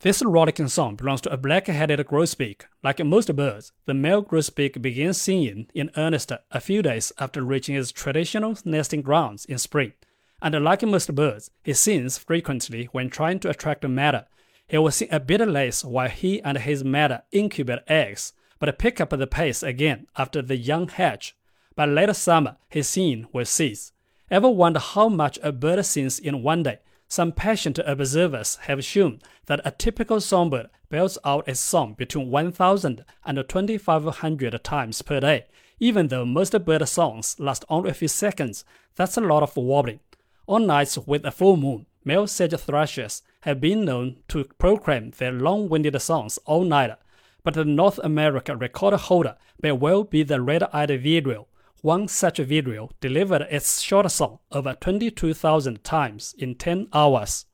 This rollicking song belongs to a black-headed grosbeak. Like most birds, the male grosbeak begins singing in earnest a few days after reaching his traditional nesting grounds in spring. And like most birds, he sings frequently when trying to attract a mate. He will sing a bit less while he and his mate incubate eggs, but pick up the pace again after the young hatch. By late summer, his singing will cease. Ever wonder how much a bird sings in one day? Some patient observers have shown that a typical songbird bells out its song between 1,000 and 2,500 times per day. Even though most bird songs last only a few seconds, that's a lot of warbling. On nights with a full moon, male sage thrashers have been known to proclaim their long-winded songs all night. But the North America record holder may well be the red-eyed vireo, one such vireo delivered its short song over 22,000 times in 10 hours.